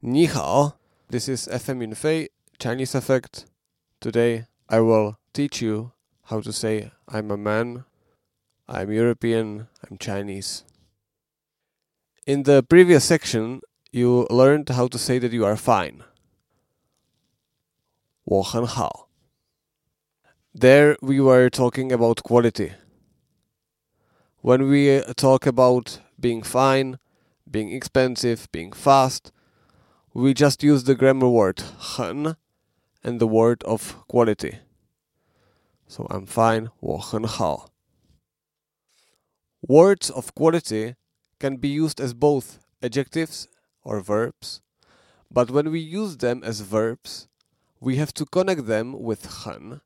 你好, this is FM Yunfei Chinese Effect. Today I will teach you how to say I'm a man, I'm European, I'm Chinese. In the previous section, you learned how to say that you are fine. 我很好. There we were talking about quality. When we talk about being fine, being expensive, being fast, we just use the grammar word 很 and the word of quality. So I'm fine, 我很好. Words of quality can be used as both adjectives or verbs, but when we use them as verbs, we have to connect them with 很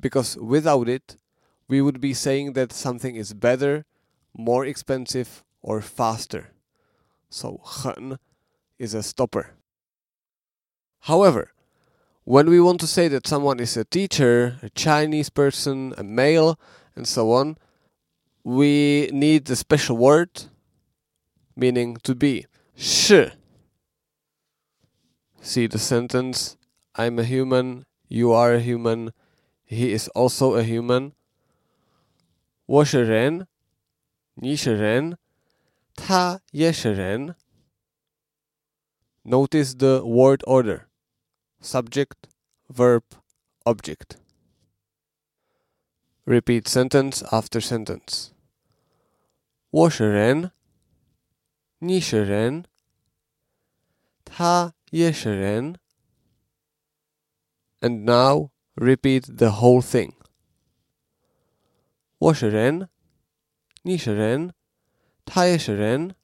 because without it, we would be saying that something is better, more expensive, or faster. So 很 is a stopper. However, when we want to say that someone is a teacher, a Chinese person, a male, and so on, we need a special word meaning to be. 是. See the sentence I'm a human, you are a human, he is also a human. 我是人，你是人，他也是人。 Notice the word order subject, verb, object. Repeat sentence after sentence. 我是人，你是人，他也是人。And now repeat the whole thing. 我是人，你是人，他也是人。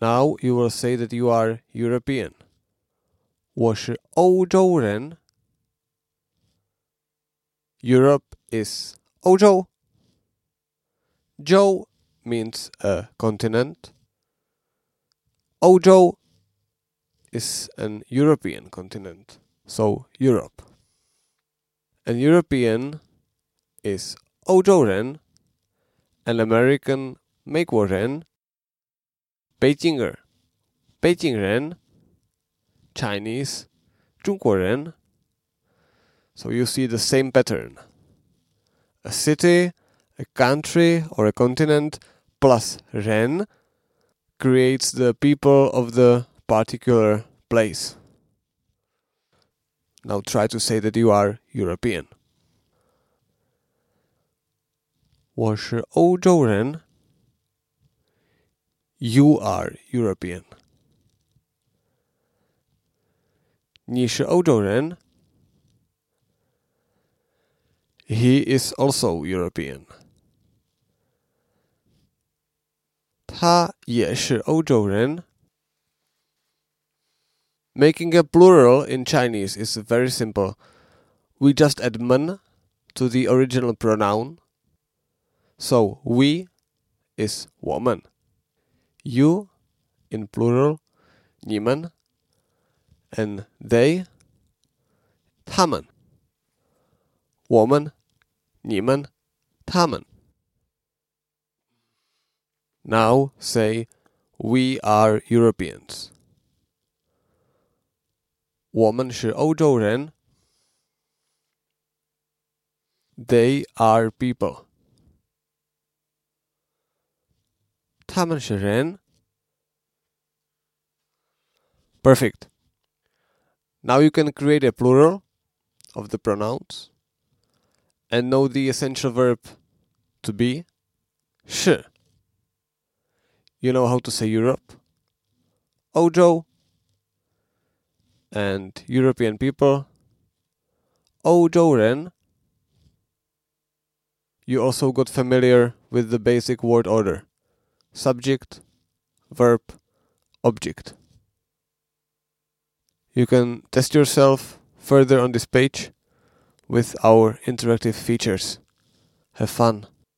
Now you will say that you are European. 我是欧洲人。Europe is 欧洲。洲 means a continent. 欧洲 is an European continent, so Europe. An European is 欧洲人，an American 美国 人。北京人，北京人，Chinese，中国人。So you see the same pattern. A city, a country, or a continent plus ren creates the people of the particular place. Now try to say that you are European. 我是欧洲人。 you are European. 你是欧洲人。He is also European. 他也是欧洲人。Making a plural in Chinese is very simple. We just add men to the original pronoun. So we is woman you in plural, 你们 and they, 他们我们你们他们 Now say we are Europeans. 我们是欧洲人 They are people. 他们是人。Perfect. Now you can create a plural of the pronouns and know the essential verb to be 是. You know how to say Europe, Ojo, and European people, 欧洲人. You also got familiar with the basic word order subject, verb, object. You can test yourself further on this page with our interactive features. Have fun!